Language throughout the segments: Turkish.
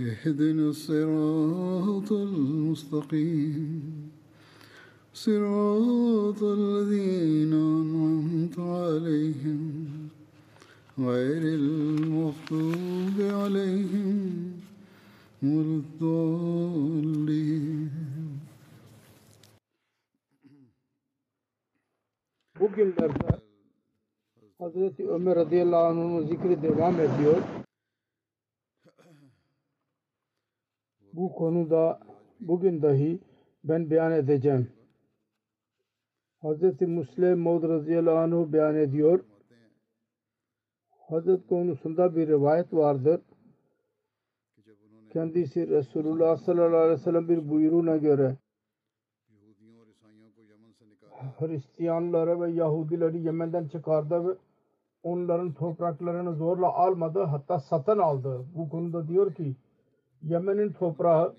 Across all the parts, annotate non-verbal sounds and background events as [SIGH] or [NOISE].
اهدنا الصراط المستقيم صراط الذين أنعمت عليهم غير المغضوب عليهم ولا الضالين Bugünlerde Hazreti Ömer radıyallahu anh'ın zikri devam ediyor. Bu konuda bugün dahi ben beyan edeceğim. Hazreti Müslim Maud radıyallahu anh'ı beyan ediyor. Hazret konusunda bir rivayet vardır. Kendisi Resulullah sallallahu aleyhi ve sellem bir buyruğuna göre Hristiyanları ve Yahudileri Yemen'den çıkardı ve onların topraklarını zorla almadı hatta satın aldı. Bu konuda diyor ki Yemen'in toprağı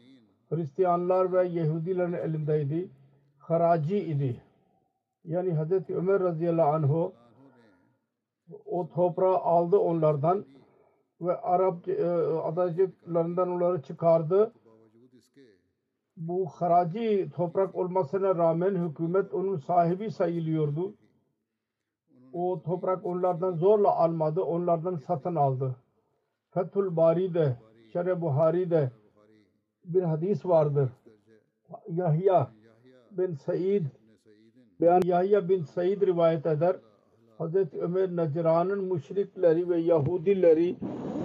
Hristiyanlar ve Yahudilerin elindeydi. Haraci idi. Yani Hazreti Ömer radıyallahu anh o toprağı aldı onlardan ve Arap e, adacıklarından onları çıkardı. Bu haraci toprak olmasına rağmen hükümet onun sahibi sayılıyordu. O toprak onlardan zorla almadı, onlardan satın aldı. Fethül Bari'de, Şer-i Buhari'de bir hadis vardır. Yahya bin Said beyan Yahya bin Said rivayet eder. Hazreti Ömer Necran'ın müşrikleri ve Yahudileri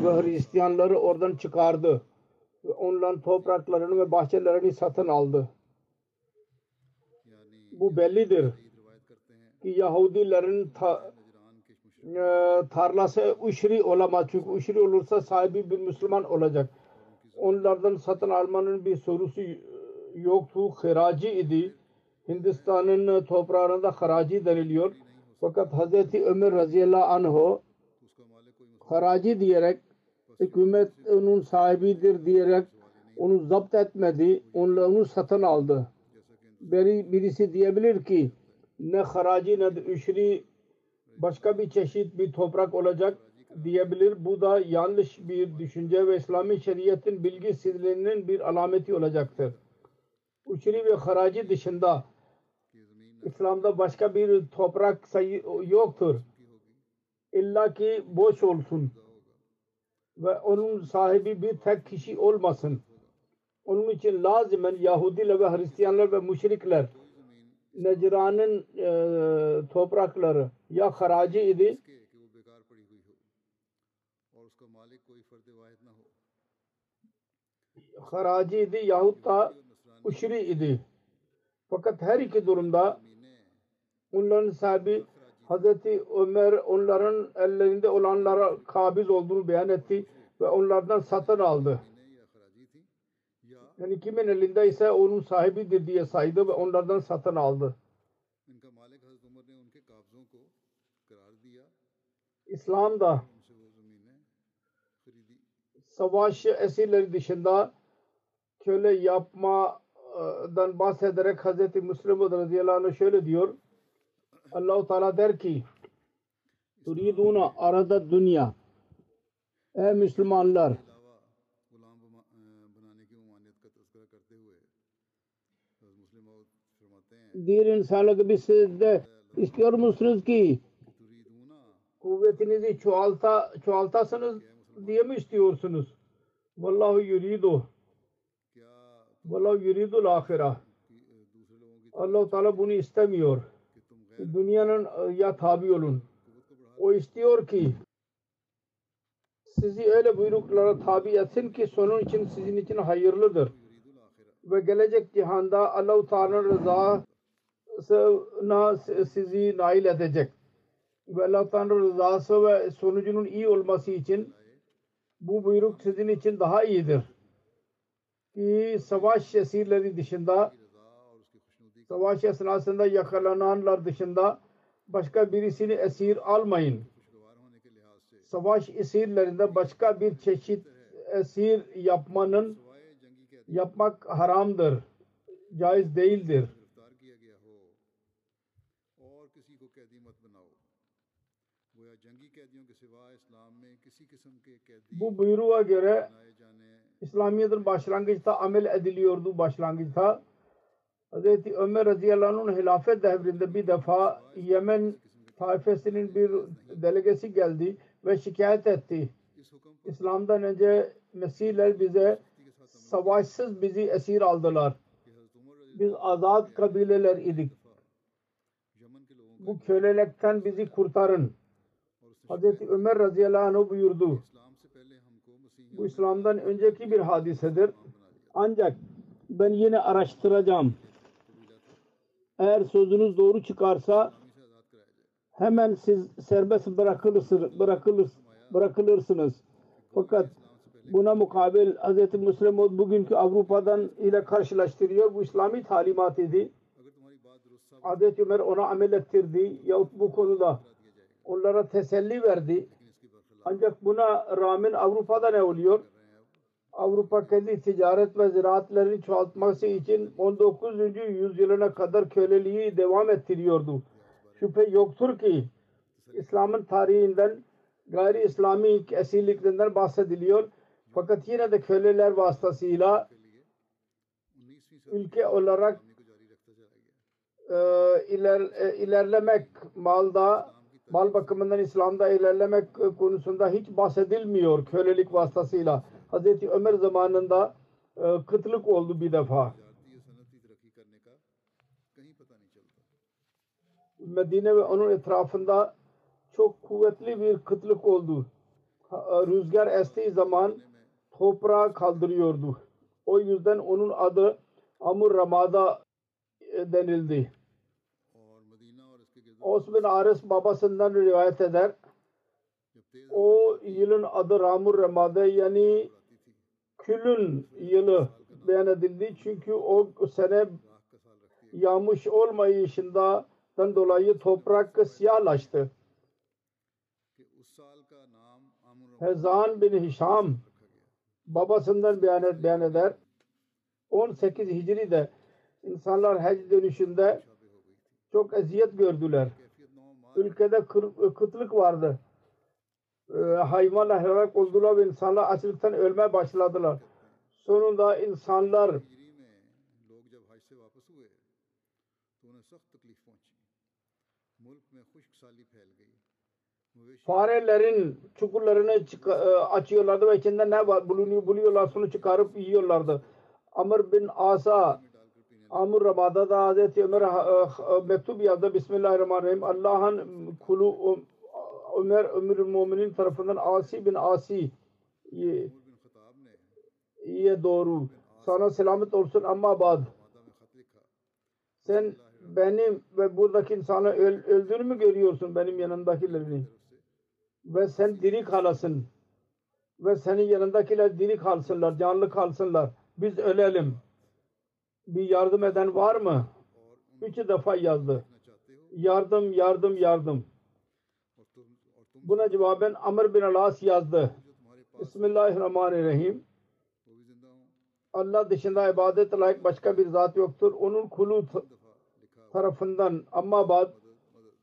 ve Hristiyanları oradan çıkardı. Ve onların topraklarını ve bahçelerini satın aldı. Bu bellidir ki Yahudilerin ta, e, tarlası uşri olamaz. Çünkü uşri olursa sahibi bir Müslüman olacak. Onlardan satın almanın bir sorusu yoktu. Hiraci idi. Hindistan'ın toprağında haraci deniliyor. Fakat Hazreti Ömer radıyallahu anh haraci diyerek hükümet onun sahibidir diyerek onu zapt etmedi. Onunla onu satın aldı. Biri, birisi diyebilir ki ne haraci ne de üşri başka bir çeşit bir toprak olacak diyebilir. Bu da yanlış bir düşünce ve İslami şeriatın bilgisizliğinin bir alameti olacaktır. Üşri ve haraci dışında İslam'da başka bir toprak sayı yoktur. İlla ki boş olsun ve onun sahibi bir tek kişi olmasın. Onun için lazimen Yahudiler ve Hristiyanlar ve müşrikler Necran'ın e, toprakları ya haraci idi haraci idi yahut da uşri idi. Fakat her iki durumda onların sahibi Hazreti Ömer onların ellerinde olanlara kabiz olduğunu beyan etti ve onlardan satın aldı. Yani kimin elinde ise onun sahibidir diye saydı ve onlardan satın aldı. İslam'da savaş esirleri dışında köle yapmadan bahsederek Hazreti Müslim radıyallahu anh şöyle diyor. Allah-u Teala der ki turiduna arada dünya Ey Müslümanlar diğer insanlık bir sizde istiyor musunuz ki kuvvetinizi çoğalta, çoğaltasınız diye mi istiyorsunuz? Vallahu yuridu Velav yuridul ahira. Allah Teala bunu istemiyor. Dünyanın e, ya tabi olun. O istiyor ki sizi öyle buyruklara tabi etsin ki sonun için sizin için hayırlıdır. Ve gelecek cihanda Allah-u Teala'nın rızasına sizi nail edecek. Ve Allah Teala'nın rızası ve sonucunun iyi olması için bu buyruk sizin için daha iyidir. Ki savaş esirleri dışında savaş esnasında yakalananlar dışında başka birisini esir almayın. Savaş esirlerinde başka bir çeşit esir yapmanın yapmak haramdır. Caiz değildir. Bu buyruğa göre İslamiyet'in başlangıçta amel ediliyordu başlangıçta. Hz. Ömer radıyallahu anh'ın hilafet devrinde bir defa Yemen taifesinin bir delegesi geldi ve şikayet etti. İslam'dan önce Mesihler bize savaşsız bizi esir aldılar. Biz azat kabileler idik. Bu kölelikten bizi kurtarın. Hazreti Ömer radıyallahu anh buyurdu. Bu İslam'dan önceki bir hadisedir. Ancak ben yine araştıracağım. Eğer sözünüz doğru çıkarsa hemen siz serbest bırakılırsınız. bırakılır, bırakılırsınız. Fakat buna mukabil Hz. Müslim bugünkü Avrupa'dan ile karşılaştırıyor. Bu İslami talimat idi. Hz. Ömer ona amel ettirdi. Yahut bu konuda onlara teselli verdi. Ancak buna rağmen Avrupa'da ne oluyor? Avrupa kendi ticaret ve ziraatlerini çoğaltması için 19. yüzyılına kadar köleliği devam ettiriyordu. Şüphe yoktur ki İslam'ın tarihinden gayri İslami esirliklerinden bahsediliyor. Fakat yine de köleler vasıtasıyla ülke olarak e, iler, e, ilerlemek malda mal bakımından İslam'da ilerlemek e, konusunda hiç bahsedilmiyor kölelik vasıtasıyla. Hazreti Ömer zamanında e, kıtlık oldu bir defa. Medine ve onun etrafında çok kuvvetli bir kıtlık oldu. E, rüzgar estiği zaman toprağı kaldırıyordu. O yüzden onun adı Amur Ramada denildi. Osman Ares babasından rivayet eder. O yılın adı Ramur Remade yani külün yılı beyan edildi. Çünkü o sene yağmış olmayışından dolayı toprak siyahlaştı. Hezan bin Hişam babasından beyan, beyan eder. 18 Hicri'de insanlar hac dönüşünde çok eziyet gördüler. Ülkede e, kıtlık vardı. Ee, hayvanla helak oldular ve insanlar açlıktan ölmeye başladılar. Sonunda insanlar farelerin çukurlarını e, açıyorlardı ve içinde ne var bulunuyor buluyorlar sonra çıkarıp yiyorlardı. Amr bin Asa Amr Ramada da Hazreti Ömer e, e, mektup yazdı. Bismillahirrahmanirrahim. Allah'ın kulu Ömer Ömür Muminin tarafından Asi bin Asi ye doğru. Sana selamet olsun ama bad. Sen benim ve buradaki insanı öl, öldüğünü mü görüyorsun benim yanındakilerini? Ve sen diri kalasın. Ve senin yanındakiler diri kalsınlar, canlı kalsınlar. Biz ölelim bir yardım eden var mı? Üç defa yazdı. Yardım, yardım, yardım. Buna cevaben Amr bin Alas yazdı. Bismillahirrahmanirrahim. Allah dışında ibadet layık başka bir zat yoktur. Onun kulu tarafından ama bad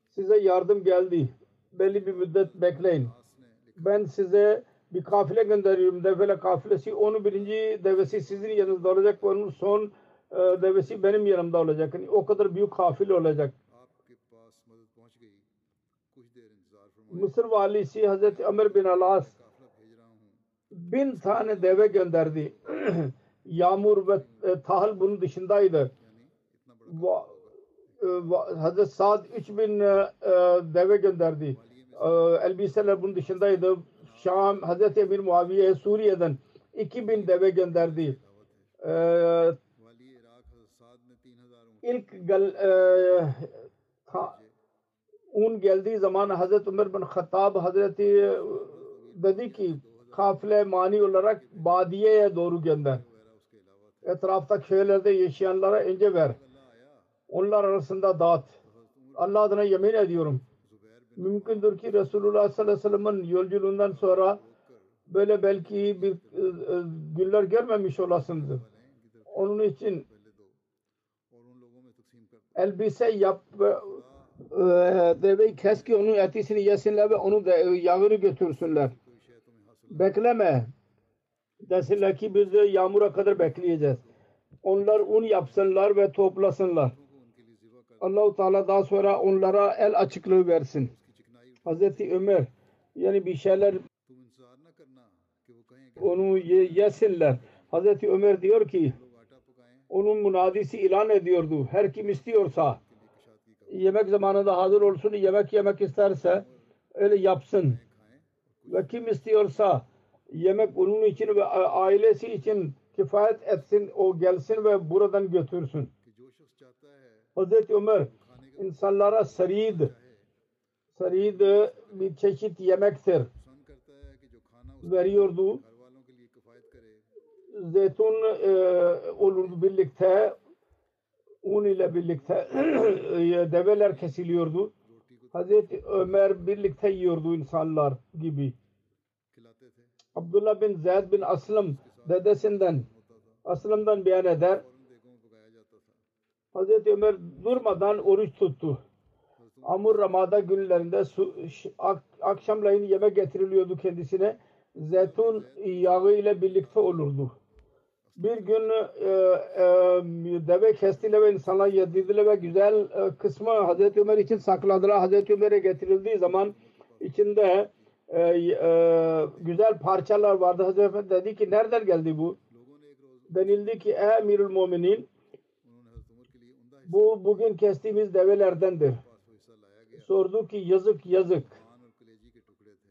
size yardım geldi. Belli bir müddet bekleyin. Ben size bir kafile gönderiyorum. Devele kafilesi. Onun birinci devesi sizin yanınızda olacak ve onun son ee, da benim yanımda olacak. Yani o kadar büyük kafil olacak. Mısır valisi Hazreti Ömer bin Alas bin tane deve gönderdi. [CLEARS THROAT] Yağmur ve e, tahıl bunun dışındaydı. E, Hazreti Saad 3000 e, deve gönderdi. Elbiseler bunun dışındaydı. Şam Hazreti Emir Muaviye Suriye'den 2000 deve gönderdi ilk gel, e, ta, un geldiği zaman Hazreti Ömer bin Hattab Hazreti dedi ki kafile mani olarak Badiye'ye doğru gönder. Etrafta köylerde yaşayanlara önce ver. Onlar arasında dağıt. Allah adına yemin ediyorum. Mümkündür ki Resulullah sallallahu aleyhi ve sellem'in yolculuğundan sonra böyle belki bir e, e, günler görmemiş olasınız. Onun için elbise yap e, de ve kes ki onun etisini yesinler ve onun da e, yağını götürsünler. Bekleme. Desinler ki biz de yağmura kadar bekleyeceğiz. Onlar un yapsınlar ve toplasınlar. Allahu Teala daha sonra onlara el açıklığı versin. Hazreti Ömer yani bir şeyler onu yesinler. Hazreti Ömer diyor ki onun münadisi ilan ediyordu. Her kim istiyorsa yemek zamanında hazır olsun, yemek yemek isterse öyle yapsın. Ve kim istiyorsa yemek onun için ve ailesi için kifayet etsin, o gelsin ve buradan götürsün. Hz. Ömer insanlara sarid, sarid bir çeşit yemektir veriyordu zeytun e, olurdu birlikte un ile birlikte [CLEARS THROAT] e, develer kesiliyordu. Hazreti Ömer birlikte yiyordu insanlar gibi. Abdullah bin Zeyd bin Aslam dedesinden Aslam'dan beyan eder. Hazreti Ömer durmadan oruç tuttu. Amur Ramada günlerinde su, ak, akşamleyin yemek getiriliyordu kendisine. Zeytun yağı ile birlikte olurdu bir gün e, e, e, deve kestiler ve insanlar yedirdiler ve güzel e, kısmı Hazreti Ömer için sakladılar. Hazreti Ömer'e getirildiği zaman içinde e, e, güzel parçalar vardı. Hazreti Ömer dedi ki nereden geldi bu? Denildi ki ey Emirül Muminin bu bugün kestiğimiz develerdendir. Sordu ki yazık yazık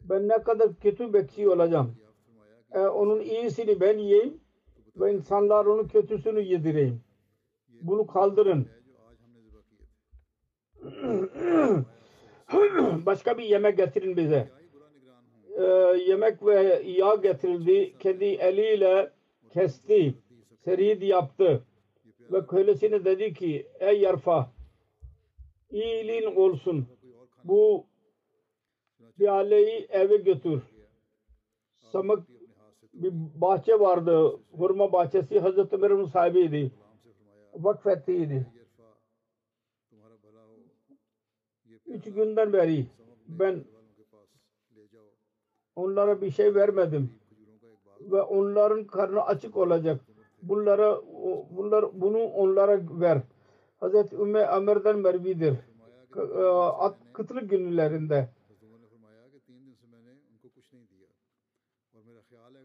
ben ne kadar kötü bekçi olacağım. E, onun iyisini ben yiyeyim ve insanlar onun kötüsünü yedireyim. Bunu kaldırın. [CLEARS THROAT] Başka bir yemek getirin bize. Ee, yemek ve yağ getirildi. Kendi eliyle kesti. Serid yaptı. Ve kölesine dedi ki ey yarfa iyiliğin olsun. Bu piyaleyi eve götür. Samak bir bahçe vardı. Hurma bahçesi Hazreti Ömer'in sahibiydi. Vakfettiydi. Üç günden beri ben onlara bir şey vermedim. Ve onların karnı açık olacak. Bunlara bunlar bunu onlara ver. Hazreti Ümme Ömer'den mervidir. E, kıtlık günlerinde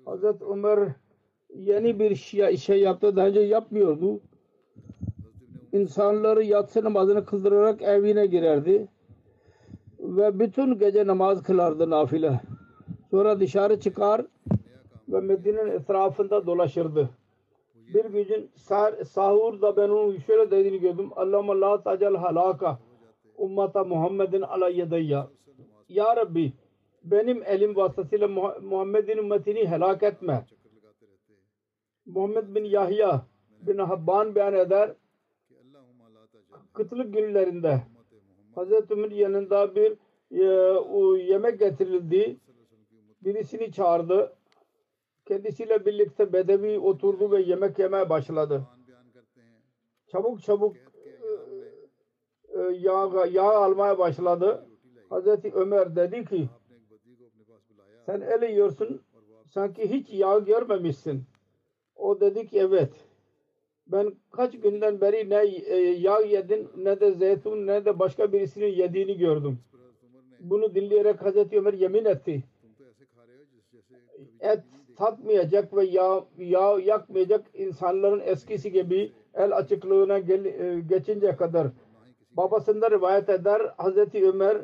Hazret Ömer yeni bir şey, şey yaptı. Daha önce yapmıyordu. İnsanları yatsı namazını kıldırarak evine girerdi. Ve bütün gece namaz kılardı nafile. Sonra dışarı çıkar ve Medine'nin etrafında dolaşırdı. Bir gün sah sahurda ben onun şöyle dediğini gördüm. Allahümme la tacel halaka ummata Muhammedin alayyedeyya. Ya Rabbi benim elim vasıtasıyla Muhammed'in ümmetini helak etme. Muhammed bin Yahya bin Habban beyan eder. Kıtlık günlerinde Hazreti Ömer'in yanında bir e, yemek getirildi. Birisini çağırdı. Kendisiyle birlikte Bedevi oturdu ve yemek yemeye başladı. Çabuk çabuk e, e, yağ, yağ almaya başladı. Hazreti Ömer dedi ki sen ele yiyorsun sanki hiç yağ görmemişsin. O dedi ki evet. Ben kaç günden beri ne e, yağ yedim ne de zeytun ne de başka birisinin yediğini gördüm. Bunu dinleyerek Hazreti Ömer yemin etti. Et tatmayacak ve yağ, yağ yakmayacak insanların eskisi gibi el açıklığına gel, e, geçince kadar babasında rivayet eder Hazreti Ömer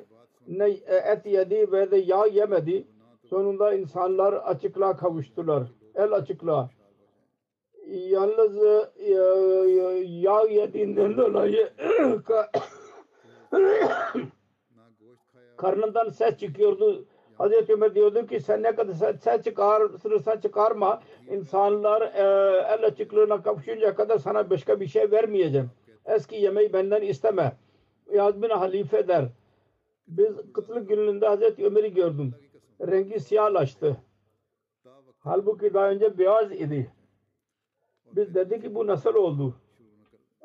ne e, et yedi ve de yağ yemedi Sonunda insanlar açıklığa kavuştular. El açıklığa. Yalnız e, e, yağ yediğinden dolayı [COUGHS] [COUGHS] karnından ses çıkıyordu. Hazreti Ömer diyordu ki sen ne kadar ses, ses çıkar, sırsa çıkarma. İnsanlar e, el açıklığına kavuşunca kadar sana başka bir şey vermeyeceğim. Eski yemeği benden isteme. Yazmin halife der. Biz kıtlık gününde Hazreti Ömer'i gördüm rengi siyahlaştı. Halbuki daha önce beyaz idi. Biz dedik ki bu nasıl oldu?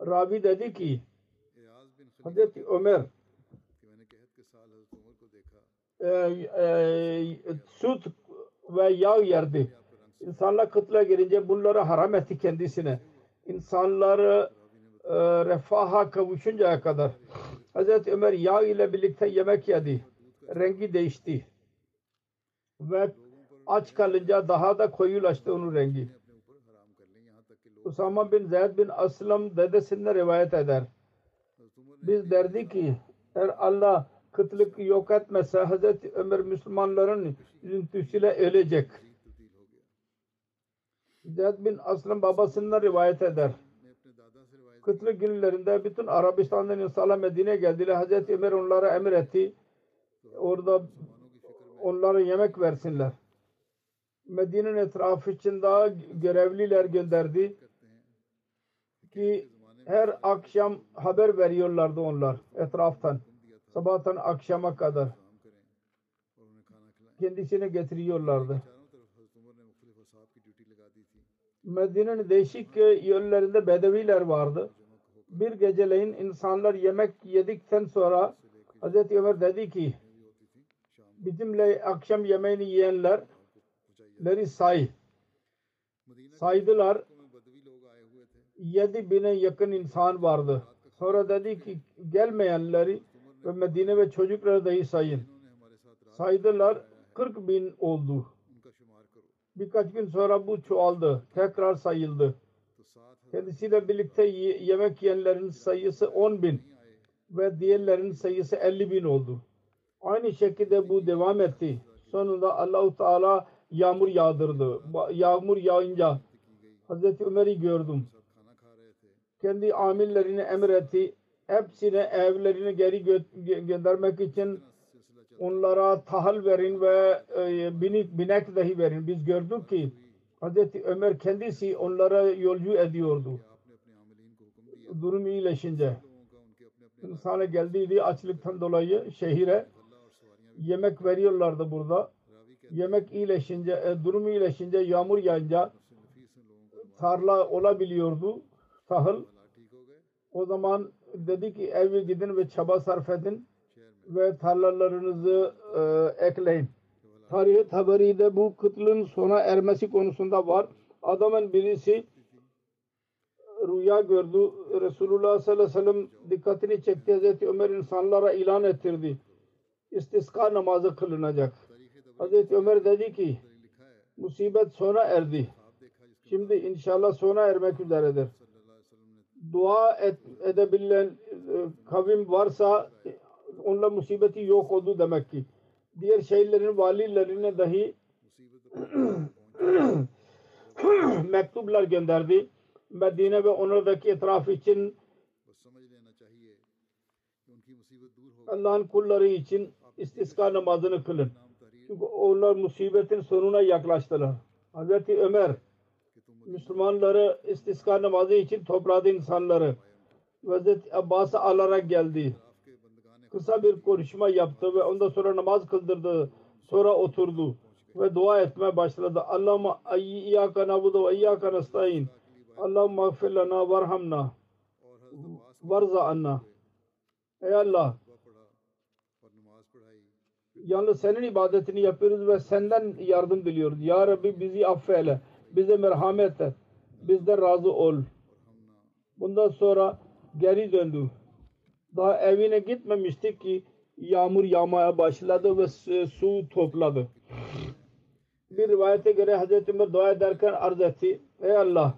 Ravi dedi ki Hazreti Ömer e, e, süt ve yağ yerdi. İnsanlar kıtla girince bunları haram etti kendisine. İnsanları e, refaha kavuşuncaya kadar Hazreti Ömer yağ ile birlikte yemek yedi. Rengi değişti ve aç kalınca daha da koyulaştı onun rengi. Usama bin Zeyd bin Aslam dedesinden rivayet eder. Biz derdi ki eğer Allah kıtlık yok etmese Hazreti Ömer Müslümanların üzüntüsüyle ölecek. Zeyd bin Aslam babasından rivayet eder. Kıtlık günlerinde bütün Arabistan'dan insanlar Medine'ye geldiler. Hazreti Ömer onlara emir etti. Orada onlara yemek versinler. Medine'nin etrafı için daha görevliler gönderdi ki her akşam haber veriyorlardı onlar etraftan. Sabahtan akşama kadar kendisine getiriyorlardı. Medine'nin değişik yerlerinde bedeviler vardı. Bir geceleyin insanlar yemek yedikten sonra Hz. Ömer dedi ki bizimle akşam yemeğini yiyenlerleri say. Saydılar. Yedi bine yakın insan vardı. Sonra dedi ki gelmeyenleri ve Medine ve çocukları dahi sayın. Saydılar 40 bin oldu. Birkaç gün sonra bu çoğaldı. Tekrar sayıldı. Kendisiyle birlikte yemek yiyenlerin sayısı 10 bin ve diğerlerin sayısı 50 bin oldu. Aynı şekilde bu devam etti. Sonunda Allahu Teala yağmur yağdırdı. Yağmur yağınca Hazreti Ömer'i gördüm. Kendi amillerine emretti. Hepsine evlerine geri gö- göndermek için onlara tahal verin ve e, binik, binek dahi verin. Biz gördük ki Hazreti Ömer kendisi onlara yolcu ediyordu. Durum iyileşince. İnsana geldiydi açlıktan dolayı şehire yemek veriyorlardı burada. Yemek iyileşince, e, durumu iyileşince, yağmur yağınca tarla olabiliyordu, tahıl. O zaman dedi ki eve gidin ve çaba sarf edin ve tarlalarınızı e, ekleyin. Tarih Taberi'de bu kıtlığın sona ermesi konusunda var. Adamın birisi rüya gördü. Resulullah sallallahu aleyhi ve sellem dikkatini çekti. Hazreti Ömer insanlara ilan ettirdi istiska namazı kılınacak. Hazreti Ömer dedi ki musibet sona erdi. Şimdi inşallah sona ermek üzeredir. Dua et, edebilen e, kavim varsa onunla musibeti yok oldu demek ki. Diğer şehirlerin valilerine dahi [CLEARS THROAT] mektuplar gönderdi. Medine ve onlardaki etraf için Allah'ın kulları için istiska namazını kılın. Çünkü onlar musibetin sonuna yaklaştılar. Hz. Ömer Müslümanları istiska namazı için topladı insanları. Hz. Abbas'ı alarak geldi. Kısa bir konuşma yaptı ve ondan sonra namaz kıldırdı. Sonra oturdu ve dua etmeye başladı. Allah'ıma iyyâka nabudu ve iyyâka nestaîn. Allah'ım mağfir lana varhamna. Varza anna. Ey Allah yalnız senin ibadetini yapıyoruz ve senden yardım diliyoruz. Ya Rabbi bizi affeyle. Bize merhamet et. Bizden razı ol. Bundan sonra geri döndü. Daha evine gitmemiştik ki yağmur yağmaya başladı ve su topladı. Bir rivayete göre Hz. Ömer dua ederken arz etti. Ey Allah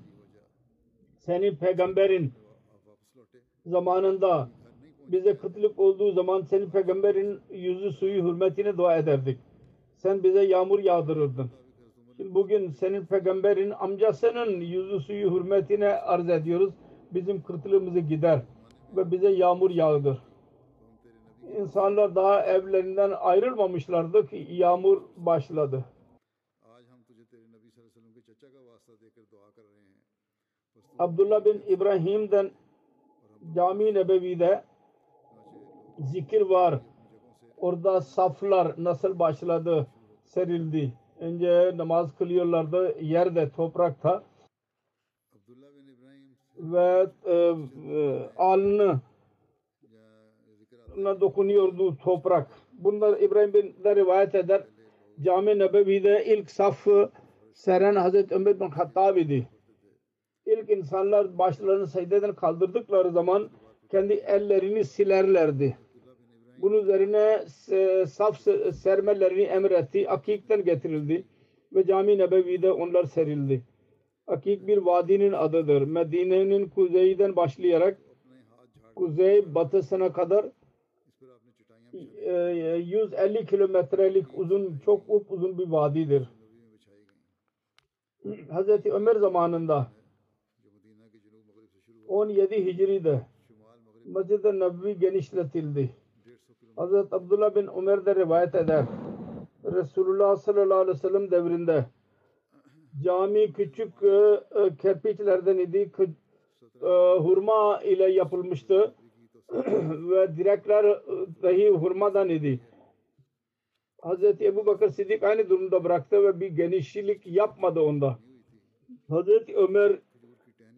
senin peygamberin zamanında bize kıtlık olduğu zaman senin peygamberin yüzü suyu hürmetine dua ederdik. Sen bize yağmur yağdırırdın. Şimdi bugün senin peygamberin amcasının yüzü suyu hürmetine arz ediyoruz. Bizim kıtlığımızı gider ve bize yağmur yağdır. İnsanlar daha evlerinden ayrılmamışlardı ki yağmur başladı. Abdullah bin İbrahim'den Cami-i Nebevi'de zikir var. Orada saflar nasıl başladı, serildi. Önce namaz kılıyorlardı. Yerde, toprakta. Ve e, e alnı dokunuyordu toprak. Bunlar İbrahim bin de rivayet eder. Cami Nebevi'de ilk saf seren Hazreti Ömer bin Hattab idi. İlk insanlar başlarını secdeden kaldırdıkları zaman kendi ellerini silerlerdi. Bunun üzerine e, saf sermelerini emretti. Akik'ten getirildi ve Cami Nebevi'de onlar serildi. Akik bir vadinin adıdır. Medine'nin kuzeyden başlayarak kuzey batısına kadar e, 150 kilometrelik uzun çok uzun bir vadidir. Hz. Ömer zamanında 17 Hicri'de Mescid-i Nebevi genişletildi. Hazreti Abdullah bin Ömer de rivayet eder. Resulullah sallallahu aleyhi ve sellem devrinde cami küçük e, e, kerpiçlerden idi. Kü, e, hurma ile yapılmıştı. [CLEARS THROAT] ve direkler e, dahi hurmadan idi. Hazreti Ebu Bakır Siddik aynı durumda bıraktı ve bir genişlik yapmadı onda. Hazreti Ömer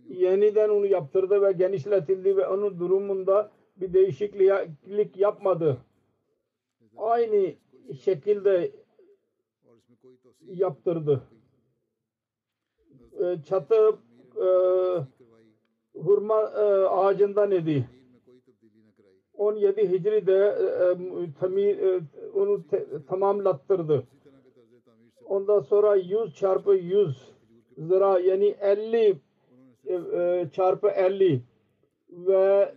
yeniden onu yaptırdı ve genişletildi ve onun durumunda bir değişiklik yapmadı. Aynı şekilde yaptırdı. Ee, çatı e, hurma e, ağacından idi. 17 Hicri'de e, e tamir, e, onu te, tamamlattırdı. Ondan sonra 100 çarpı 100 lira yani 50 e, e, çarpı 50 ve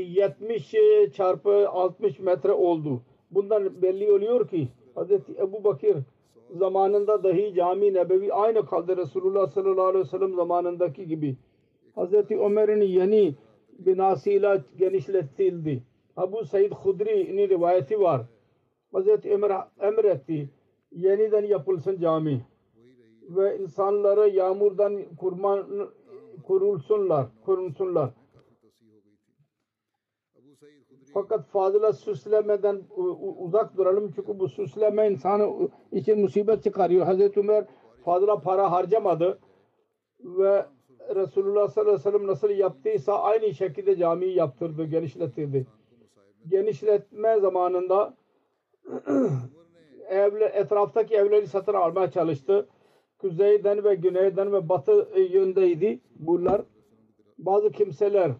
70 e, çarpı 60 metre oldu. Bundan belli oluyor ki Hz. Ebu Bakir zamanında dahi cami nebevi aynı kaldı Resulullah sallallahu aleyhi ve sellem zamanındaki gibi. Hz. Ömer'in yeni binasıyla genişletildi. Abu Said Hudri'nin rivayeti var. Hz. Ömer emretti. Yeniden yapılsın cami. Ve insanlara yağmurdan kurman, kurulsunlar, kurulsunlar. Fakat fazla süslemeden u- uzak duralım çünkü bu süsleme insanı için musibet çıkarıyor. Hazreti Ömer fazla para harcamadı ve Resulullah sallallahu aleyhi ve sellem nasıl yaptıysa aynı şekilde camiyi yaptırdı, genişletirdi. Genişletme zamanında [CLEARS THROAT] evle, etraftaki evleri satın almaya çalıştı. Kuzeyden ve güneyden ve batı yöndeydi bunlar. Bazı kimseler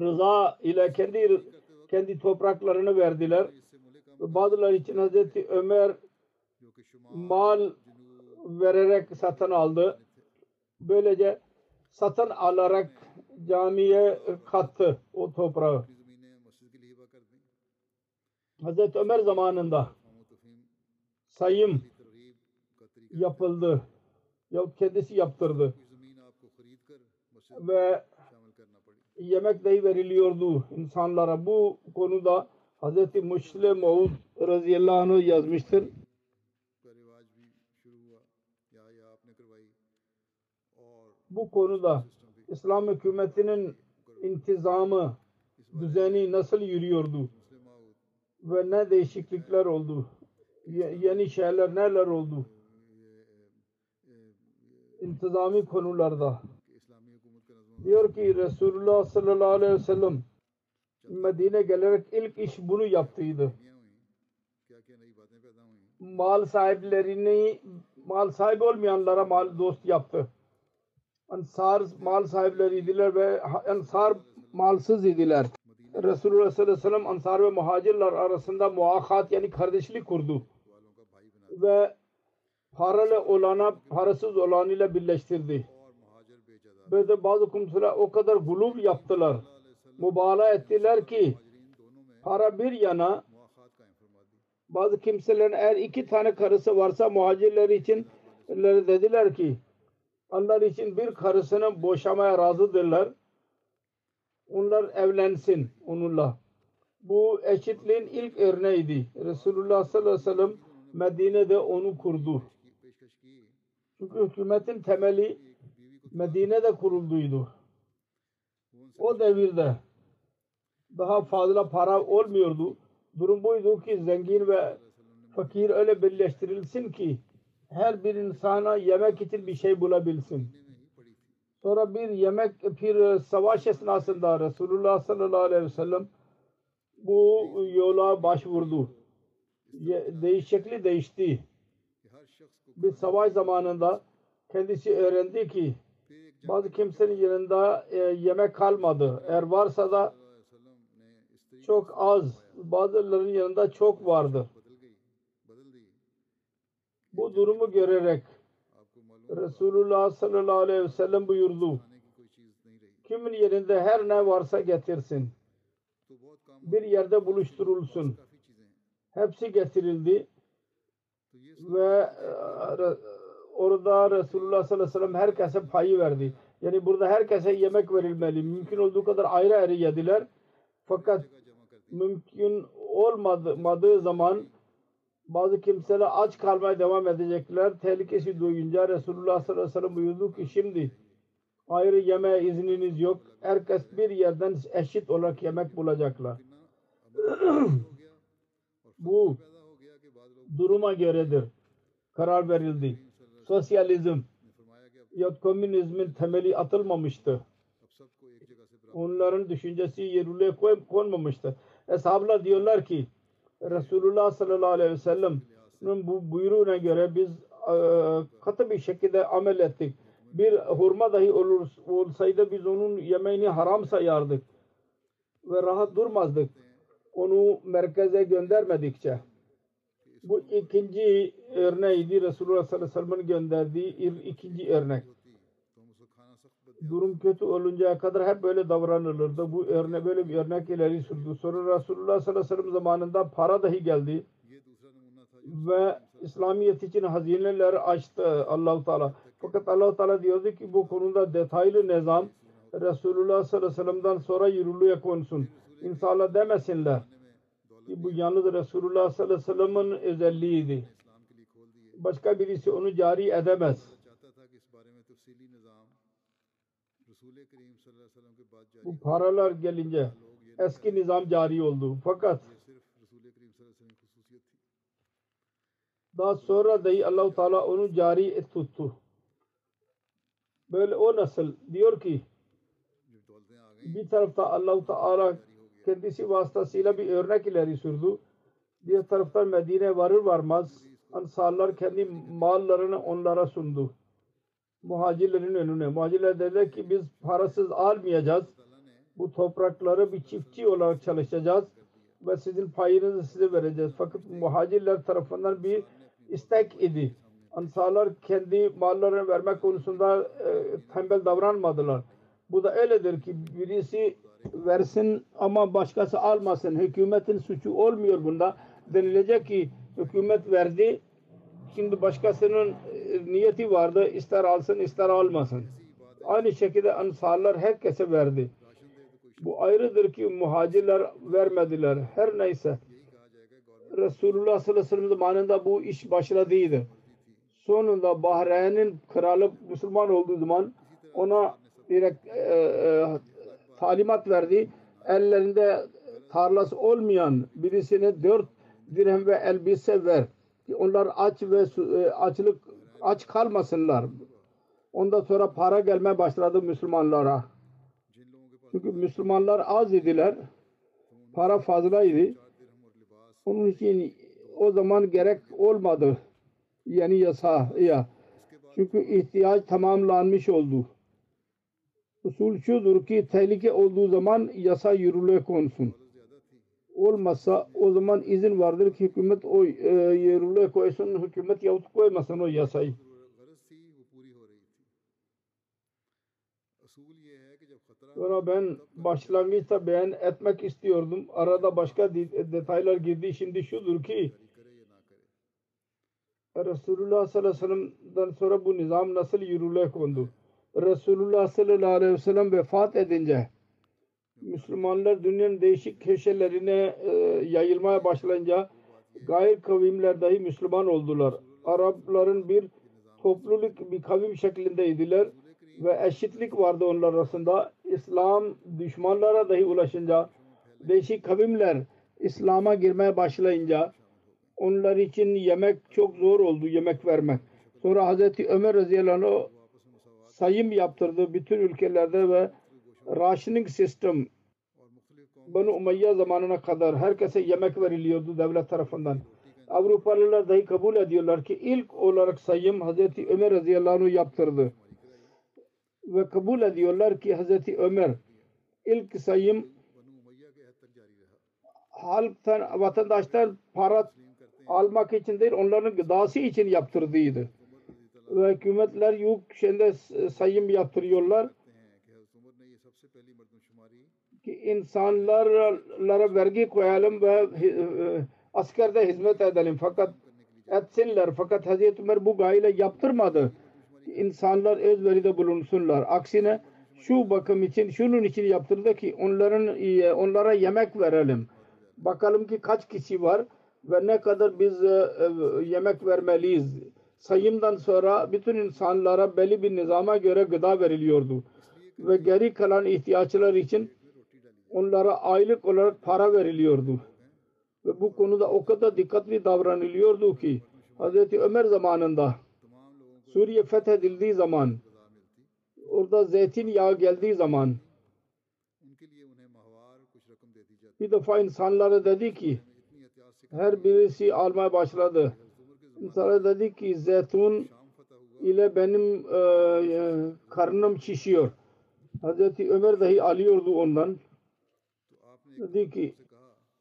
rıza ile kendi kendi topraklarını verdiler. ve Bazıları için Hazreti Ömer mal vererek satın aldı. Böylece satın alarak camiye kattı o toprağı. Hazreti Ömer zamanında sayım yapıldı. Ya kendisi yaptırdı. Ve yemek dahi veriliyordu insanlara. Bu konuda Hz. Müşle Maud radıyallahu anh yazmıştır. Bu konuda İslam hükümetinin intizamı, düzeni nasıl yürüyordu ve ne değişiklikler oldu, yeni şeyler neler oldu intizami konularda diyor ki Resulullah sallallahu aleyhi ve sellem Medine gelerek ilk iş bunu yaptıydı. Mal sahiplerini mal sahibi olmayanlara mal dost yaptı. Ansar mal sahipleriydiler ve Ansar malsız idiler. Resulullah sallallahu aleyhi ve sellem Ansar ve muhacirler arasında muakat yani kardeşlik kurdu. Ve paralı olana parasız olan ile birleştirdi. Böyle bazı kumsura o kadar gulub yaptılar. Mübala ettiler ki para bir yana bazı kimselerin eğer iki tane karısı varsa muhacirler için dediler ki onlar için bir karısını boşamaya razıdırlar. Onlar evlensin onunla. Bu eşitliğin ilk örneğiydi. Resulullah sallallahu aleyhi ve sellem Medine'de onu kurdu. Çünkü hükümetin temeli Medine'de kurulduydu. O devirde daha fazla para olmuyordu. Durum buydu ki zengin ve fakir öyle birleştirilsin ki her bir insana yemek için bir şey bulabilsin. Sonra bir yemek bir savaş esnasında Resulullah sallallahu aleyhi ve sellem bu yola başvurdu. Değiş değişti. Bir savaş zamanında kendisi öğrendi ki bazı kimsenin yanında e, yemek kalmadı. Eğer varsa da çok az. Bazılarının yanında çok vardı. Bu durumu görerek Resulullah sallallahu aleyhi ve sellem buyurdu. Kimin yerinde her ne varsa getirsin. Bir yerde buluşturulsun. Hepsi getirildi ve e, orada Resulullah sallallahu aleyhi ve sellem herkese payı verdi. Yani burada herkese yemek verilmeli. Mümkün olduğu kadar ayrı ayrı yediler. Fakat mümkün olmadığı zaman bazı kimseler aç kalmaya devam edecekler. Tehlikesi duyunca Resulullah sallallahu aleyhi ve sellem buyurdu ki şimdi ayrı yeme izniniz yok. Herkes bir yerden eşit olarak yemek bulacaklar. [CLEARS THROAT] Bu duruma göredir. Karar verildi sosyalizm ya komünizmin temeli atılmamıştı. Onların düşüncesi yerine konmamıştı. Eshablar diyorlar ki Resulullah sallallahu aleyhi ve sellem'in bu buyruğuna göre biz e, katı bir şekilde amel ettik. Bir hurma dahi olur, olsaydı biz onun yemeğini haram sayardık ve rahat durmazdık. Onu merkeze göndermedikçe. Bu ikinci örneğiydi. Resulullah sallallahu aleyhi ve sellem'in gönderdiği ikinci örnek. Durum kötü oluncaya kadar hep böyle davranılırdı. Bu örnek böyle bir örnek ileri sürdü. Sonra Resulullah sallallahu aleyhi ve sellem zamanında para dahi geldi. Ve İslamiyet için hazineleri açtı Allahu Teala. Fakat Allahu Teala diyordu ki bu konuda detaylı nizam Resulullah sallallahu aleyhi ve sellem'den sonra yürürlüğe konsun. İnşallah demesinler bu yalnız Resulullah sallallahu aleyhi ve sellem'in özelliğiydi. Başka birisi onu cari edemez. Bu paralar gelince eski nizam cari oldu. Fakat daha sonra dahi allah Teala onu cari tuttu. Böyle o nasıl diyor ki bir tarafta allah Teala kendisi vasıtasıyla bir örnek ileri sürdü. Diğer taraftan Medine varır varmaz ansarlar kendi mallarını onlara sundu. Muhacirlerin önüne. Muhacirler dediler ki biz parasız almayacağız. Bu toprakları bir çiftçi olarak çalışacağız ve sizin payınızı size vereceğiz. Fakat muhacirler tarafından bir istek idi. Ansarlar kendi mallarını vermek konusunda e, tembel davranmadılar. Bu da öyledir ki birisi versin ama başkası almasın. Hükümetin suçu olmuyor bunda. Denilecek ki hükümet verdi. Şimdi başkasının e, niyeti vardı. ister alsın ister almasın. Aynı şekilde ansarlar herkese verdi. Bu ayrıdır ki muhacirler vermediler. Her neyse. Resulullah sallallahu aleyhi ve sellem zamanında bu iş başladıydı. Sonunda Bahreyn'in kralı Müslüman olduğu zaman ona direkt e, e, talimat verdi. Ellerinde tarlası olmayan birisine dört dirhem ve elbise ver. Ki onlar aç ve e, açlık aç kalmasınlar. Ondan sonra para gelmeye başladı Müslümanlara. Çünkü Müslümanlar az idiler. Para fazla idi. Onun için o zaman gerek olmadı. Yani yasa ya. Çünkü ihtiyaç tamamlanmış oldu usul şudur ki tehlike olduğu zaman yasa yürürlüğe konsun. Olmazsa o zaman izin vardır ki hükümet o e, yürürlüğe koysun, hükümet yahut koymasın o yasayı. Sonra ben başlangıçta beyan etmek istiyordum. Arada başka detaylar girdi. Şimdi şudur ki Resulullah sallallahu aleyhi ve sellem'den sonra bu nizam nasıl yürürlüğe kondu? Resulullah sallallahu aleyhi ve sellem vefat edince Müslümanlar dünyanın değişik köşelerine e, yayılmaya başlayınca gayr kavimler dahi Müslüman oldular. Arapların bir topluluk bir kavim şeklindeydiler ve eşitlik vardı onlar arasında. İslam düşmanlara dahi ulaşınca değişik kavimler İslam'a girmeye başlayınca onlar için yemek çok zor oldu yemek vermek. Sonra Hazreti Ömer radıyallahu sayım yaptırdı bütün ülkelerde ve rationing system Banu Umayya zamanına kadar herkese yemek veriliyordu devlet tarafından. Avrupalılar dahi kabul ediyorlar ki ilk olarak sayım Hazreti Ömer radıyallahu anh yaptırdı. Ve kabul ediyorlar ki Hazreti Ömer ilk sayım halktan, vatandaşlar para almak için değil onların gıdası için yaptırdıydı ve hükümetler yurt içinde sayım yaptırıyorlar. Ki insanlarlara vergi koyalım ve e, e, askerde hizmet edelim. Fakat etsinler. Fakat Hazreti Ömer bu gayle yaptırmadı. İnsanlar özveride bulunsunlar. Aksine şu bakım için şunun için yaptırdı ki onların e, onlara yemek verelim. Bakalım ki kaç kişi var ve ne kadar biz yemek vermeliyiz sayımdan sonra bütün insanlara belli bir nizama göre gıda veriliyordu. Ve geri kalan ihtiyaçlar için onlara aylık olarak para veriliyordu. Ve bu konuda o kadar dikkatli davranılıyordu ki Hz. Ömer zamanında Suriye fethedildiği zaman orada zeytin zeytinyağı geldiği zaman bir defa insanlara dedi ki her birisi almaya başladı. Sonra dedi ki zeytun ile benim e, e, karnım şişiyor. Hazreti Ömer dahi alıyordu ondan. Dedi ki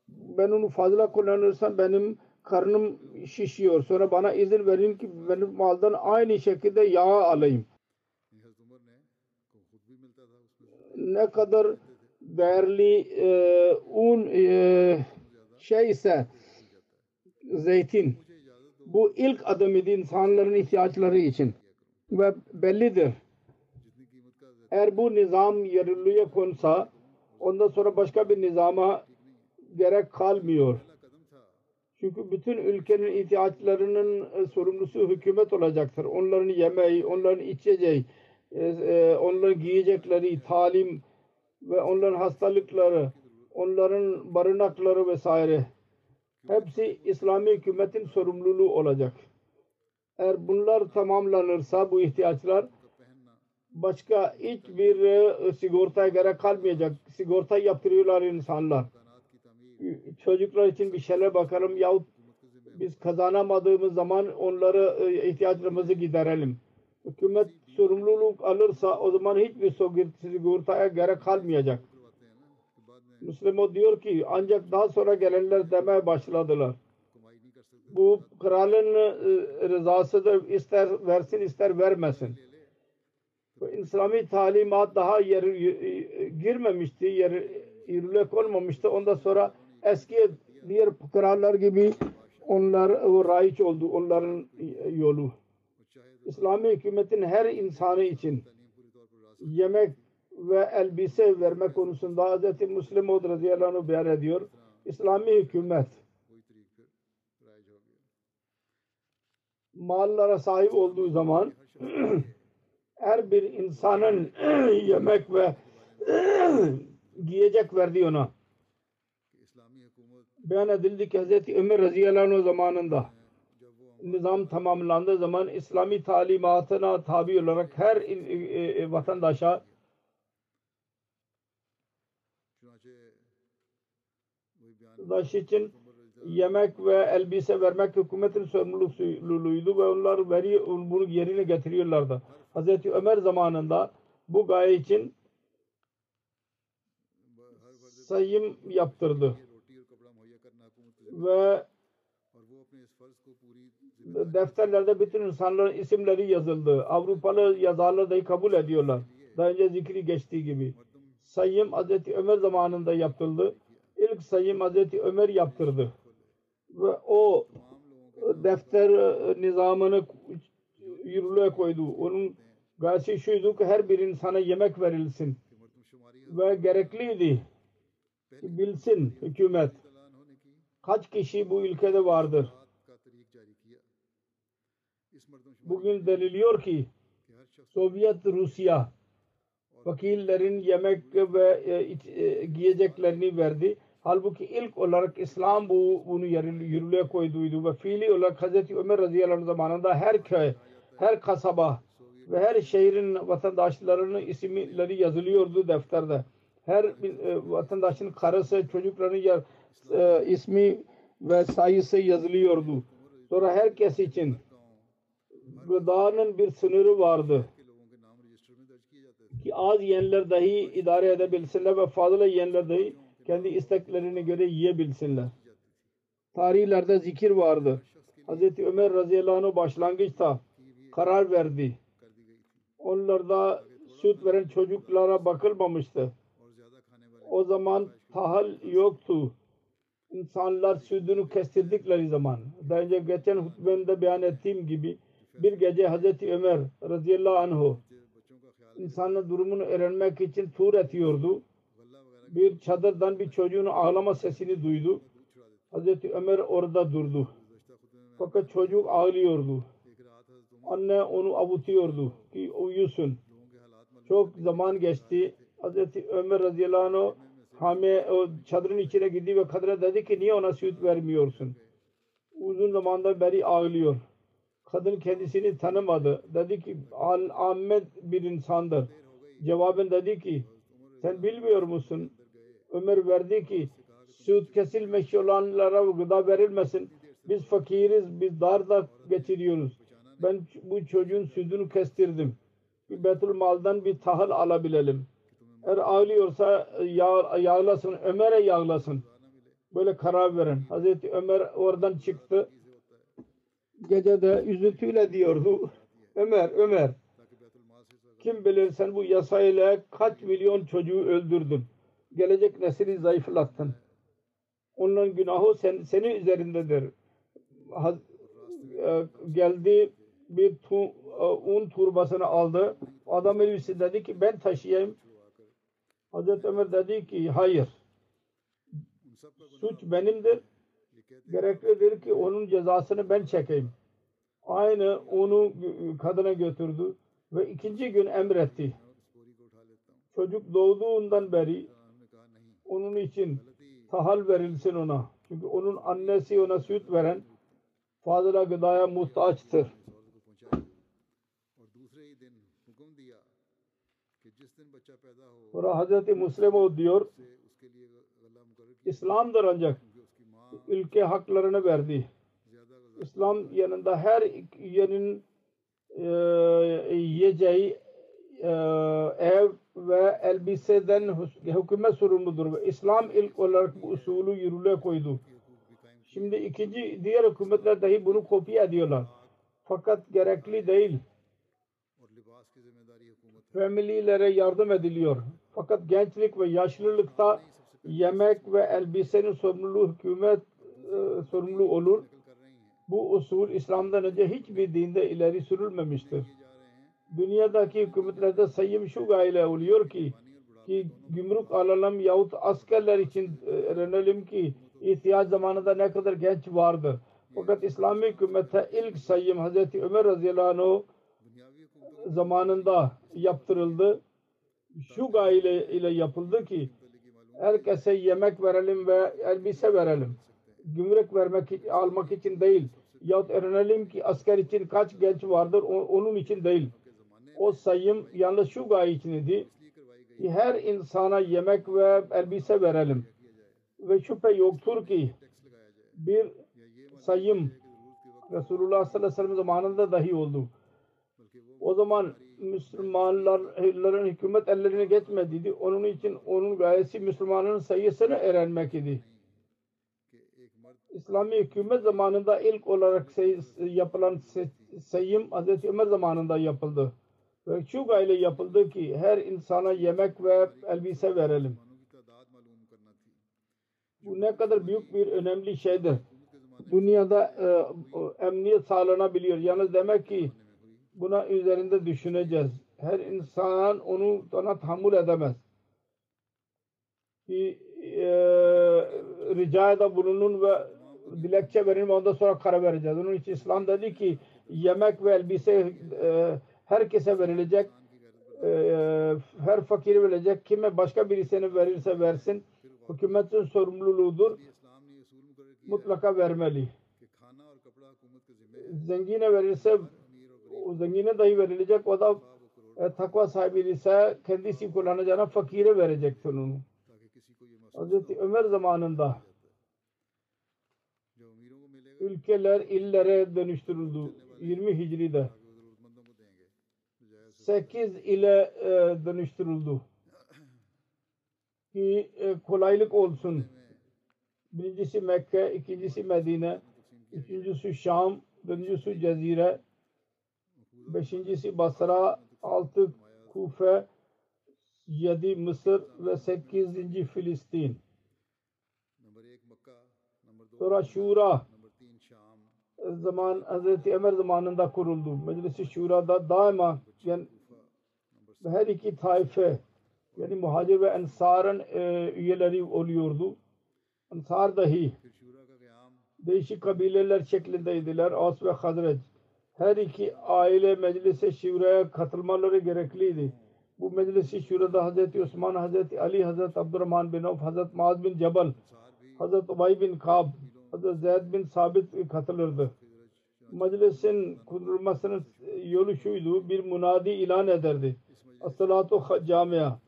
ben onu fazla kullanırsam benim karnım şişiyor. Sonra bana izin verin ki benim maldan aynı şekilde yağ alayım. Ne kadar değerli e, un e, şeyse zeytin bu ilk adım idi insanların ihtiyaçları için ve bellidir. Eğer bu nizam yararlıya konsa ondan sonra başka bir nizama gerek kalmıyor. Çünkü bütün ülkenin ihtiyaçlarının e, sorumlusu hükümet olacaktır. Onların yemeği, onların içeceği, e, e, onların giyecekleri, talim ve onların hastalıkları, onların barınakları vesaire Hepsi İslami hükümetin sorumluluğu olacak. Eğer bunlar tamamlanırsa bu ihtiyaçlar başka hiçbir e, sigortaya gerek kalmayacak. Sigorta yaptırıyorlar insanlar. Çocuklar için bir şeyler bakalım yahut biz kazanamadığımız zaman onları e, ihtiyaçlarımızı giderelim. Hükümet sorumluluk alırsa o zaman hiçbir sigortaya gerek kalmayacak. Müslümo diyor ki ancak daha sonra gelenler demeye başladılar. Bu kralın e, rızasıdır. ister versin ister vermesin. İslami talimat daha yer e, girmemişti, yer yürürlüğe konmamıştı. Ondan sonra eski diğer krallar gibi onlar o raiç oldu. Onların yolu. İslami hükümetin her insanı için yemek ve elbise verme konusunda Hz. Müslim Ud radıyallahu anh beyan ediyor. İslami hükümet mallara sahip olduğu zaman [CLEARS THROAT] her bir insanın [CLEARS THROAT] yemek ve [CLEARS THROAT] giyecek verdi ona. Beyan edildi ki Hz. Ömer radıyallahu anh zamanında nizam tamamlandığı zaman İslami talimatına tabi olarak her e, e, vatandaşa vatandaş için yemek ve elbise vermek hükümetin sorumluluğuydu ve onlar veri, bunu yerine getiriyorlardı. Hz. Ömer zamanında bu gaye için sayım yaptırdı. Ve defterlerde bütün insanların isimleri yazıldı. Avrupalı yazarlar dahi kabul ediyorlar. Daha önce zikri geçtiği gibi. Sayım Hz. Ömer zamanında yaptırıldı ilk sayım Hazreti Ömer yaptırdı. Ve o e, defter e, nizamını yürürlüğe koydu. Onun gayesi şuydu ki her bir insana yemek verilsin. Ve gerekliydi. Bilsin hükümet. Kaç kişi bu ülkede vardır? Bugün deniliyor ki Sovyet Rusya fakirlerin yemek ve e, giyeceklerini verdi Halbuki ilk olarak İslam bu bunu yürürlüğe koyduydu ve fiili olarak Hz. Ömer radıyallahu anh zamanında her köy, her kasaba ve her şehrin vatandaşlarının isimleri yazılıyordu defterde. Her e, vatandaşın karısı, çocuklarının e, ismi ve sayısı yazılıyordu. Sonra herkes için gıdanın bir sınırı vardı ki az yiyenler dahi idare edebilsinler ve fazla yiyenler dahi kendi isteklerine göre yiyebilsinler. Tarihlerde zikir vardı. Hz. Ömer radıyallahu anh başlangıçta karar verdi. Onlarda süt veren çocuklara bakılmamıştı. O zaman tahal yoktu. İnsanlar sütünü kestirdikleri zaman. Daha önce geçen hutbemde beyan ettiğim gibi bir gece Hz. Ömer radıyallahu anh insanların durumunu öğrenmek için tur etiyordu bir çadırdan bir çocuğun ağlama sesini duydu. Hazreti Ömer orada durdu. Fakat çocuk ağlıyordu. Anne onu avutuyordu ki uyusun. Çok zaman geçti. Hazreti Ömer radıyallahu anh hame, o çadırın içine gitti ve kadına dedi ki niye ona süt vermiyorsun? Uzun zamandan beri ağlıyor. Kadın kendisini tanımadı. Dedi ki Ahmet bir insandır. Cevaben dedi ki sen bilmiyor musun? ömür verdi ki süt kesilmiş olanlara gıda verilmesin. Biz fakiriz, biz dar da geçiriyoruz. Ben bu çocuğun sütünü kestirdim. Bir Betül Mal'dan bir tahıl alabilelim. Eğer ağlıyorsa yağ, yağlasın, Ömer'e yağlasın. Böyle karar verin. Hazreti Ömer oradan çıktı. Gece de üzüntüyle diyordu. Ömer, Ömer. Kim bilir sen bu yasayla kaç milyon çocuğu öldürdün gelecek nesili zayıflattın. Onun günahı sen, senin üzerindedir. Haz, e, geldi bir tu, e, un turbasını aldı. Adam elbisi dedi ki ben taşıyayım. Hazreti Ömer dedi ki hayır. Suç benimdir. Gereklidir ki onun cezasını ben çekeyim. Aynı onu kadına götürdü ve ikinci gün emretti. Çocuk doğduğundan beri onun için tahal verilsin ona. Çünkü onun annesi ona süt veren fazla gıdaya muhtaçtır. Sonra Hazreti Muslim diyor İslam'dır ancak ülke haklarını verdi. İslam yanında her yerin e, yiyeceği e, ev ve elbiseden hükümet sorumludur İslam ilk olarak bu usulü yürürlüğe koydu. Şimdi ikinci diğer hükümetler dahi bunu kopya ediyorlar. Fakat gerekli değil. Famililere yardım ediliyor. Fakat gençlik ve yaşlılıkta yemek ve elbisenin sorumluluğu hükümet e, sorumlu olur. Bu usul İslam'dan önce hiçbir dinde ileri sürülmemiştir dünyadaki hükümetlerde sayım şu gayle oluyor ki ki gümrük alalım yahut askerler için e, renelim ki ihtiyaç zamanında ne kadar genç vardı. Fakat İslami hükümete ilk sayım Hz. Ömer radıyallahu anh zamanında yaptırıldı. Şu gayle ile yapıldı ki herkese yemek verelim ve elbise verelim. Gümrük vermek almak için değil. Yahut öğrenelim ki asker için kaç genç vardır onun için değil. O sayım yalnız şu gaye idi ki her insana yemek ve elbise verelim. Ve şüphe yoktur ki bir sayım Resulullah sallallahu aleyhi ve sellem zamanında dahi oldu. O zaman Müslümanların hükümet ellerine geçmedi geçmediydi. Onun için onun gayesi Müslümanların sayısını öğrenmek idi. İslami hükümet zamanında ilk olarak yapılan sayım Hz. Ömer zamanında yapıldı. Belçuga ile yapıldı ki her insana yemek ve elbise verelim. Bu ne kadar büyük bir önemli şeydir. Dünyada e, emniyet sağlanabiliyor. Yalnız demek ki buna üzerinde düşüneceğiz. Her insan onu ona tahammül edemez. Ki, e, ricada bulunun ve dilekçe verin ondan sonra karar vereceğiz. Onun için İslam dedi ki yemek ve elbise e, herkese verilecek e, e her fakir verecek. Kime başka birisini verirse versin. Hükümetin sorumluluğudur. Mutlaka vermeli. Zengine verirse o zengine dahi verilecek. O da e, takva sahibi ise kendisi kullanacağına fakire verecek şunu. Hz. Ömer zamanında ülkeler illere dönüştürüldü 20 Hicri'de. 8 ile e, dönüştürüldü. Ki e, kolaylık olsun. Birincisi Mekke, ikincisi Medine, üçüncüsü Şam, dördüncüsü Cezire, beşincisi Basra, altı Kufe, yedi Mısır ve sekizinci Filistin. Sonra Şura zaman Hz. Ömer zamanında kuruldu. Meclis-i Şura'da daima yani her iki taife yani muhacir ve ensarın e, üyeleri oluyordu. Ensar dahi değişik kabileler şeklindeydiler. As ve Hazreç. Her iki aile meclise şuraya katılmaları gerekliydi. Bu meclisi şurada Hazreti Osman, Hazreti Ali, Hazreti Abdurrahman bin Avf, Hazreti Maaz bin Cebel, Hazreti Ubay bin Kab, Hazreti Zeyd bin Sabit katılırdı. Meclisin kurulmasının yolu şuydu, bir munadi ilan ederdi As-salatu camia.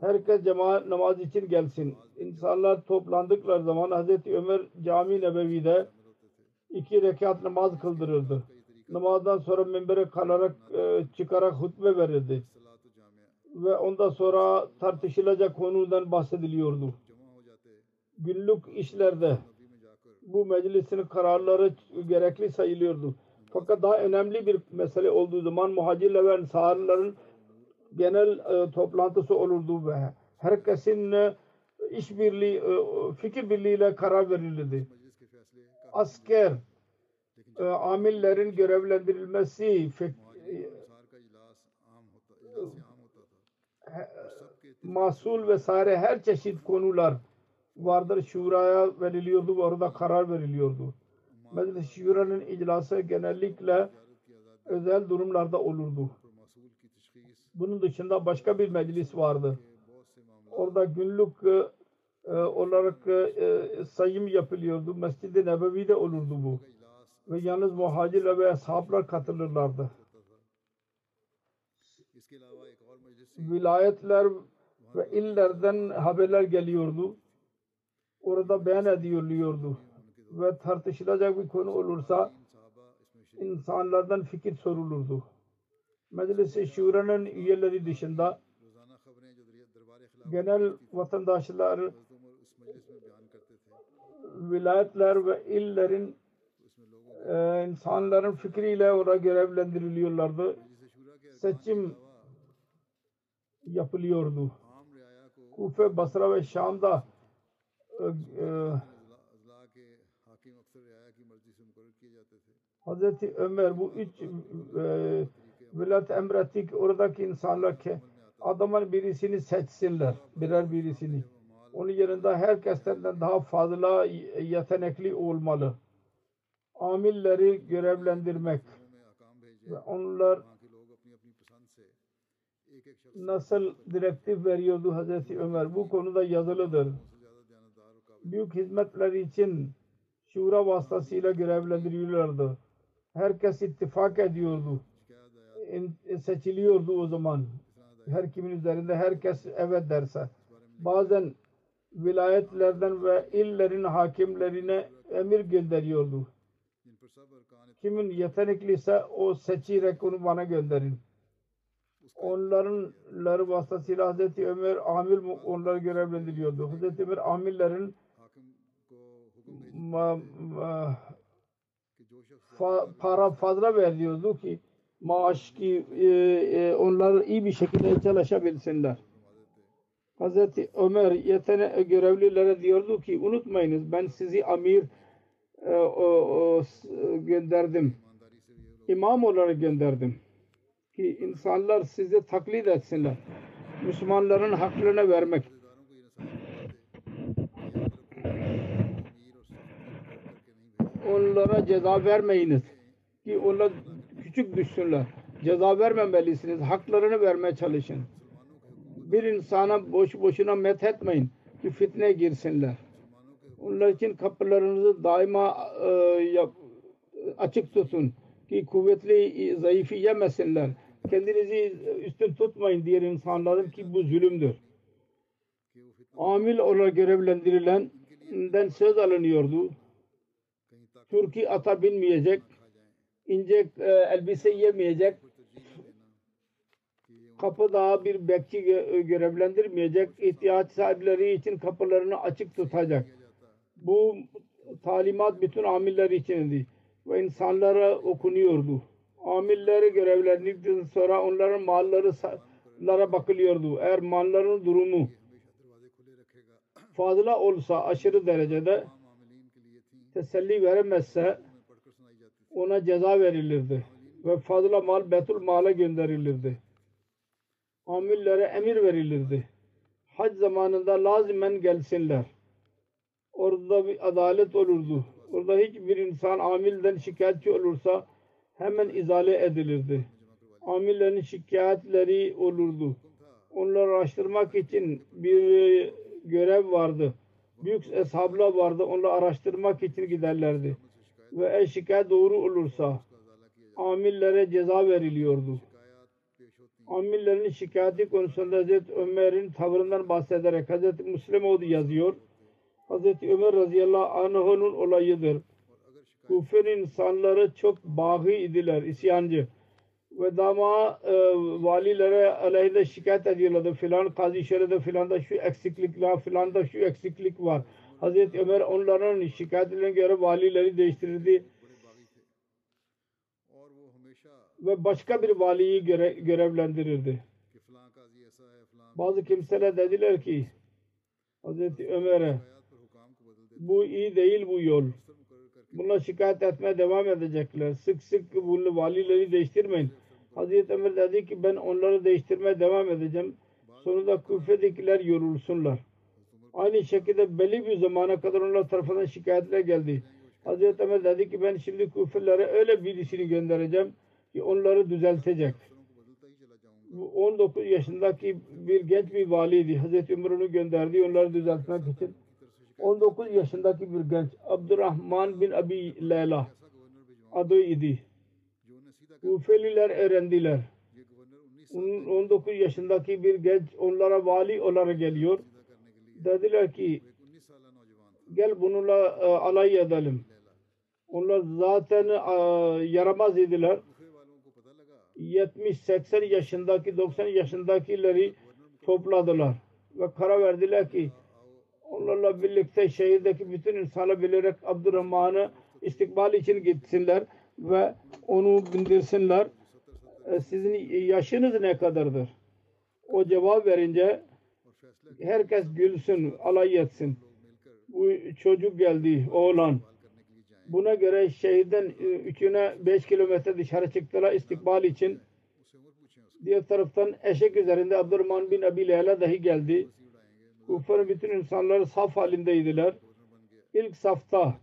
Herkes cemaat namaz için gelsin. İnsanlar toplandıkları zaman Hz. Ömer cami nebevi'de iki rekat namaz kıldırırdı. Namazdan sonra minbere kalarak e, çıkarak hutbe verirdi. Ve ondan sonra tartışılacak konudan bahsediliyordu. Günlük işlerde bu meclisin kararları gerekli sayılıyordu. Fakat daha önemli bir mesele olduğu zaman muhacirler ve ensarların genel e, toplantısı olurdu ve herkesin e, işbirliği, e, fikir birliğiyle karar verilirdi. Asker e, amillerin görevlendirilmesi fik, e, e, masul vesaire her çeşit konular vardır. Şuraya veriliyordu ve orada karar veriliyordu. Meclis Şura'nın iclası genellikle özel durumlarda olurdu. Bunun dışında başka bir meclis vardı. Orada günlük e, e olarak e, e, sayım yapılıyordu. Mescid-i Nebevi'de olurdu bu. Ve yalnız muhacirler ve ashablar katılırlardı. Vilayetler ve illerden haberler geliyordu. Orada beyan ediliyordu. Ve tartışılacak bir konu olursa insanlardan fikir sorulurdu. Meclis-i Şura'nın üyeleri dışında genel vatandaşlar vilayetler ve illerin e, insanların fikriyle oraya görevlendiriliyorlardı. Seçim yapılıyordu. Kufe, Basra ve Şam'da e, e, Hazreti Ömer bu üç e, vilayet emrettik oradaki insanlar ki adamın birisini seçsinler birer birisini. Onun yanında herkesten daha fazla yetenekli olmalı. Amilleri görevlendirmek ve onlar nasıl direktif veriyordu Hazreti Ömer bu konuda yazılıdır. Büyük hizmetler için şura vasıtasıyla görevlendiriyorlardı. Herkes ittifak ediyordu seçiliyordu o zaman. Her kimin üzerinde herkes evet derse. Bazen vilayetlerden ve illerin hakimlerine emir gönderiyordu. Kimin yetenekliyse o seçerek onu bana gönderin. Onlarınları vasıtasıyla Hazreti Ömer amil onları görevlendiriyordu. Hazreti Ömer amillerin ma, ma, fa, para fazla veriyordu ki maaş ki e, e, onlar iyi bir şekilde çalışabilsinler. Hazreti Ömer yetene e, görevlilere diyordu ki unutmayınız ben sizi amir e, o, o, gönderdim. İmam olarak gönderdim. Ki insanlar size taklit etsinler. Müslümanların haklarını vermek. Onlara ceza vermeyiniz. Ki onlar küçük düşsünler. Ceza vermemelisiniz. Haklarını vermeye çalışın. Bir insana boş boşuna met etmeyin ki fitne girsinler. Onlar için kapılarınızı daima e, açık tutun ki kuvvetli e, zayıfı yemesinler. Kendinizi üstün tutmayın diğer insanların ki bu zulümdür. Amil olarak görevlendirilenden söz alınıyordu. Türkiye ata binmeyecek ince e, elbise yemeyecek, kapıda bir bekçi görevlendirmeyecek, ihtiyaç sahipleri için kapılarını açık tutacak. Bu talimat bütün amiller içindi ve insanlara okunuyordu. Amilleri görevlendikten sonra onların mallarına bakılıyordu. Eğer malların durumu fazla olsa aşırı derecede teselli veremezse ona ceza verilirdi ve fazla mal Betül Mal'a gönderilirdi. Amillere emir verilirdi. Hac zamanında lazimen gelsinler. Orada bir adalet olurdu. Orada hiçbir insan amilden şikayetçi olursa hemen izale edilirdi. Amillerin şikayetleri olurdu. Onları araştırmak için bir görev vardı. Büyük eshablar vardı. Onları araştırmak için giderlerdi ve şikayet doğru olursa amillere ceza veriliyordu. Amillerin şikayeti konusunda Hazreti Ömer'in tavırından bahsederek Hazreti Müslim yazıyor. Hazreti Ömer radıyallahu anh'ın olayıdır. Kufir insanları çok bağı idiler, isyancı. Ve dama e, valilere aleyhinde şikayet ediyorlardı. Filan kazi şeride filan da şu eksiklik var, filan da şu eksiklik var. Evet. Hazreti Ömer onların şikayetlerine göre valileri değiştirirdi. Ve başka bir valiyi göre, görevlendirirdi. Bazı kimseler dediler ki Hazreti Ömer'e bu iyi değil bu yol. Buna şikayet etmeye devam edecekler. Sık sık bunu valileri değiştirmeyin. Hazreti Ömer dedi ki ben onları değiştirmeye devam edeceğim. Sonunda küfredekiler yorulsunlar. Aynı şekilde belli bir zamana kadar onlar tarafından şikayetler geldi. Hazreti Ömer dedi ki ben şimdi küfürlere öyle birisini göndereceğim ki onları düzeltecek. 19 yaşındaki bir genç bir valiydi. Hazreti Ömer onu gönderdi onları düzeltmek için. 19 yaşındaki bir genç Abdurrahman bin Abi Leyla adı idi. Kufeliler öğrendiler. 19 yaşındaki bir genç onlara vali olarak geliyor dediler ki gel bununla e, alay edelim. Onlar zaten e, yaramaz idiler. 70-80 yaşındaki 90 yaşındakileri topladılar ve karar verdiler ki onlarla birlikte şehirdeki bütün insanı bilerek Abdurrahman'ı istikbal için gitsinler ve onu bindirsinler. E, sizin yaşınız ne kadardır? O cevap verince herkes gülsün, alay etsin. Bu çocuk geldi, oğlan. Buna göre şehirden e, üçüne beş kilometre dışarı çıktılar istikbal için. Diğer taraftan eşek üzerinde Abdurrahman bin Abi Leyla dahi geldi. Kufa'nın bütün insanları saf halindeydiler. İlk safta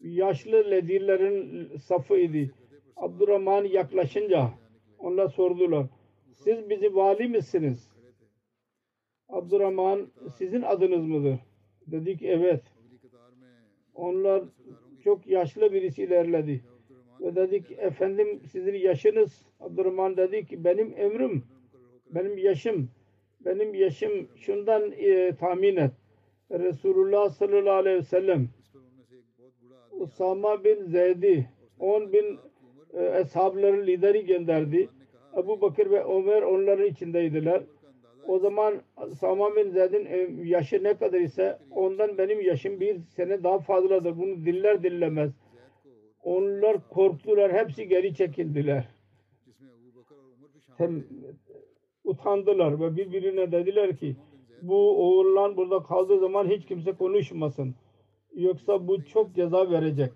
yaşlı ledirlerin safı. Abdurrahman yaklaşınca onlar sordular. Siz bizi vali misiniz? Abdurrahman sizin adınız mıdır? Dedik evet. Onlar çok yaşlı birisi ilerledi. Ve dedik efendim sizin yaşınız Abdurrahman dedi ki benim ömrüm benim yaşım benim yaşım şundan e, tahmin et. Resulullah sallallahu aleyhi ve sellem Usama bin Zeyd'i 10 bin e, eshabları lideri gönderdi. Abu Bakır ve Ömer onların içindeydiler. O zaman Sama bin Zeyd'in e, yaşı ne kadar ise ondan benim yaşım bir sene daha fazladır. Bunu diller dillemez. Onlar korktular. Hepsi geri çekildiler. Hem utandılar ve birbirine dediler ki bu oğullar burada kaldığı zaman hiç kimse konuşmasın. Yoksa bu çok ceza verecek.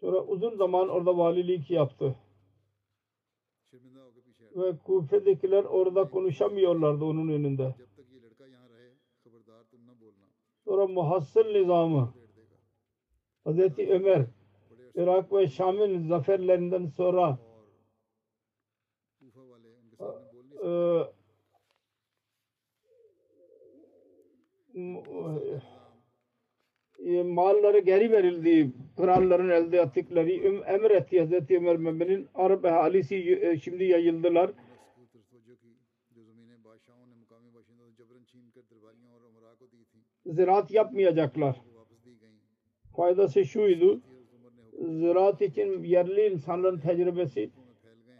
Sonra uzun zaman orada valilik yaptı ve Kufe'dekiler orada konuşamıyorlardı onun önünde. Sonra muhassıl nizamı Hz. Ömer Irak ve Şam'ın zaferlerinden sonra e, e e, malları geri verildiği, kralların elde ettikleri emir etti Hz. Ömer Memnun'un Arap ahalisi e, şimdi yayıldılar. Ziraat yapmayacaklar. Faydası şuydu. Ziraat için yerli insanların tecrübesi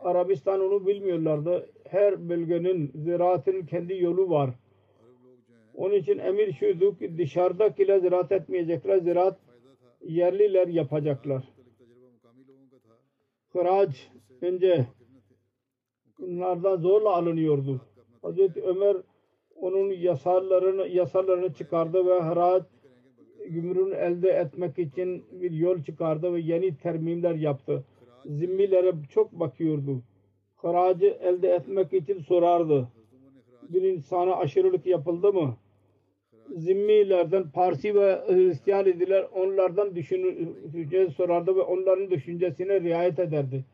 Arabistan onu bilmiyorlardı. Her bölgenin ziraatın kendi yolu var. Onun için emir şuydu ki dışarıdakiler ziraat etmeyecekler. Ziraat yerliler yapacaklar. Kıraç önce bunlardan zorla alınıyordu. Hazreti Ömer onun yasalarını yasalarını çıkardı ve haraç gümrüğünü elde etmek için bir yol çıkardı ve yeni termimler yaptı. Zimmilere çok bakıyordu. Haracı elde etmek için sorardı. Bir insana aşırılık yapıldı mı? zimmilerden Parsi ve Hristiyan idiler. Onlardan düşünce sorardı ve onların düşüncesine riayet ederdi.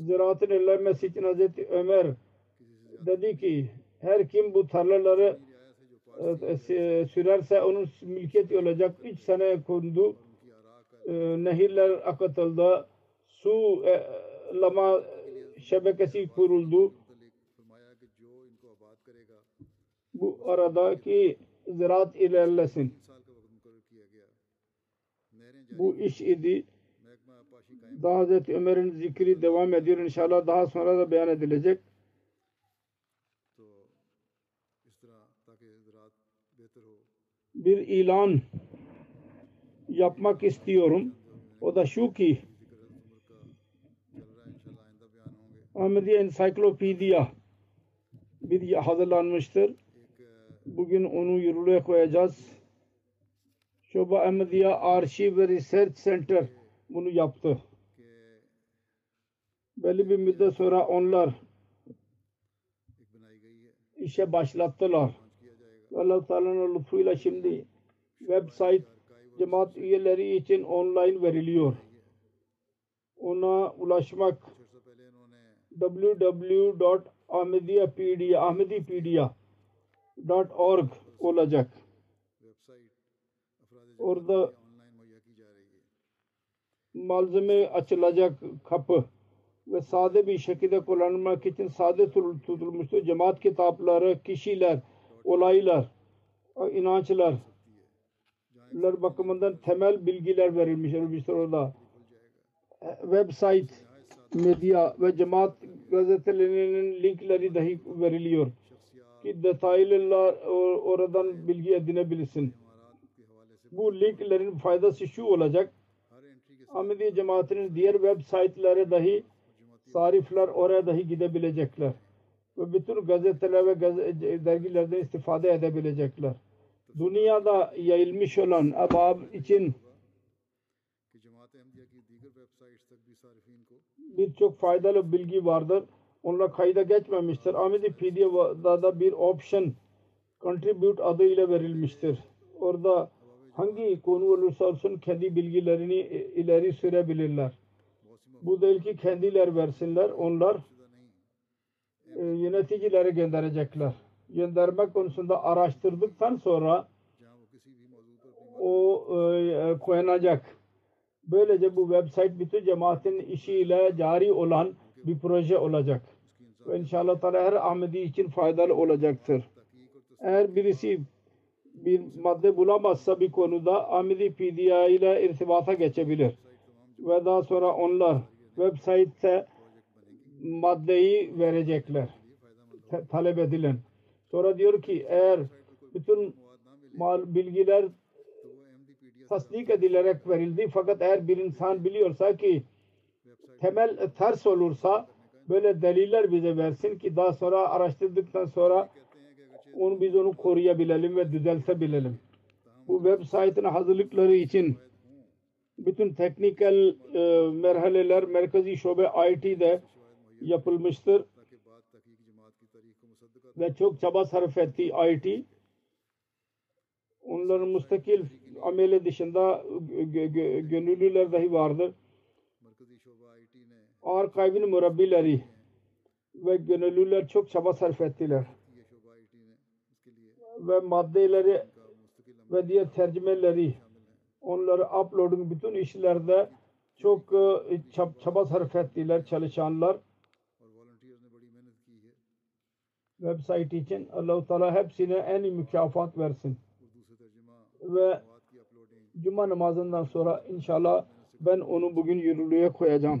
Ziraatın ilerlemesi için Hazreti Ömer dedi ki her kim bu tarlaları e, e, sürerse onun mülkiyeti olacak. Üç sene kondu. E, nehirler akıtıldı. Su lama şebekesi kuruldu bu aradaki ziraat ilerlesin. Bu iş idi. Daha Hazreti Ömer'in zikri devam ediyor. İnşallah daha sonra da beyan edilecek. Bir ilan yapmak istiyorum. O da şu ki Ahmediye Ensiklopedia bir hazırlanmıştır Bugün onu yürürlüğe koyacağız. Şoba Ahmediya Arşiv ve Research Center bunu yaptı. Belli bir müddet sonra onlar işe başlattılar. Allah Teala'nın lütfuyla şimdi web site cemaat üyeleri için online veriliyor. Ona ulaşmak www.ahmediyapedia.com org olacak. Orada malzeme açılacak kapı ve sade bir şekilde kullanılmak için sade tutulmuştur. Cemaat kitapları, kişiler, olaylar, inançlar ler bakımından temel bilgiler verilmiş olmuştur orada. Web site, medya ve cemaat gazetelerinin linkleri dahi veriliyor ki detaylılar oradan bilgi edinebilirsin. Bu linklerin faydası şu olacak. Ahmedi cemaatinin diğer web site'lere dahi sarifler oraya dahi gidebilecekler. Ve bütün gazeteler ve dergilerden istifade edebilecekler. Dünyada yayılmış olan abab için birçok faydalı bilgi vardır onunla kayda geçmemiştir. Amidi PD'da da bir option contribute adıyla verilmiştir. Orada hangi konu olursa olsun kendi bilgilerini ileri sürebilirler. Bu değil ki kendiler versinler. Onlar e, yöneticilere gönderecekler. Gönderme konusunda araştırdıktan sonra o e. e Böylece bu website bütün cemaatin işiyle cari olan bir proje olacak ve inşallah Teala her Ahmedi için faydalı olacaktır. Eğer birisi bir madde bulamazsa bir konuda Ahmedi PDI ile irtibata geçebilir. Ve daha sonra onlar web sitede maddeyi verecekler. talep edilen. Sonra diyor ki eğer bütün mal bilgiler tasdik edilerek verildi fakat eğer bir insan biliyorsa ki temel ters olursa böyle deliller bize versin ki daha sonra araştırdıktan sonra onu biz onu koruyabilelim ve düzeltebilelim. Bu web sitesinin hazırlıkları için bütün teknikel e, merhaleler merkezi şube IT'de yapılmıştır ve çok çaba sarf etti IT. Onların müstakil ameli dışında gönüllüler dahi vardır ağır kaybının murabbileri ve gönüllüler çok çaba sarf ettiler. Ve maddeleri ve diğer tercümeleri onları upload'un bütün işlerde çok çaba sarf ettiler çalışanlar. web Website için Allah-u Teala hepsine en iyi mükafat versin. Ve Cuma namazından sonra inşallah ben onu bugün yürürlüğe koyacağım.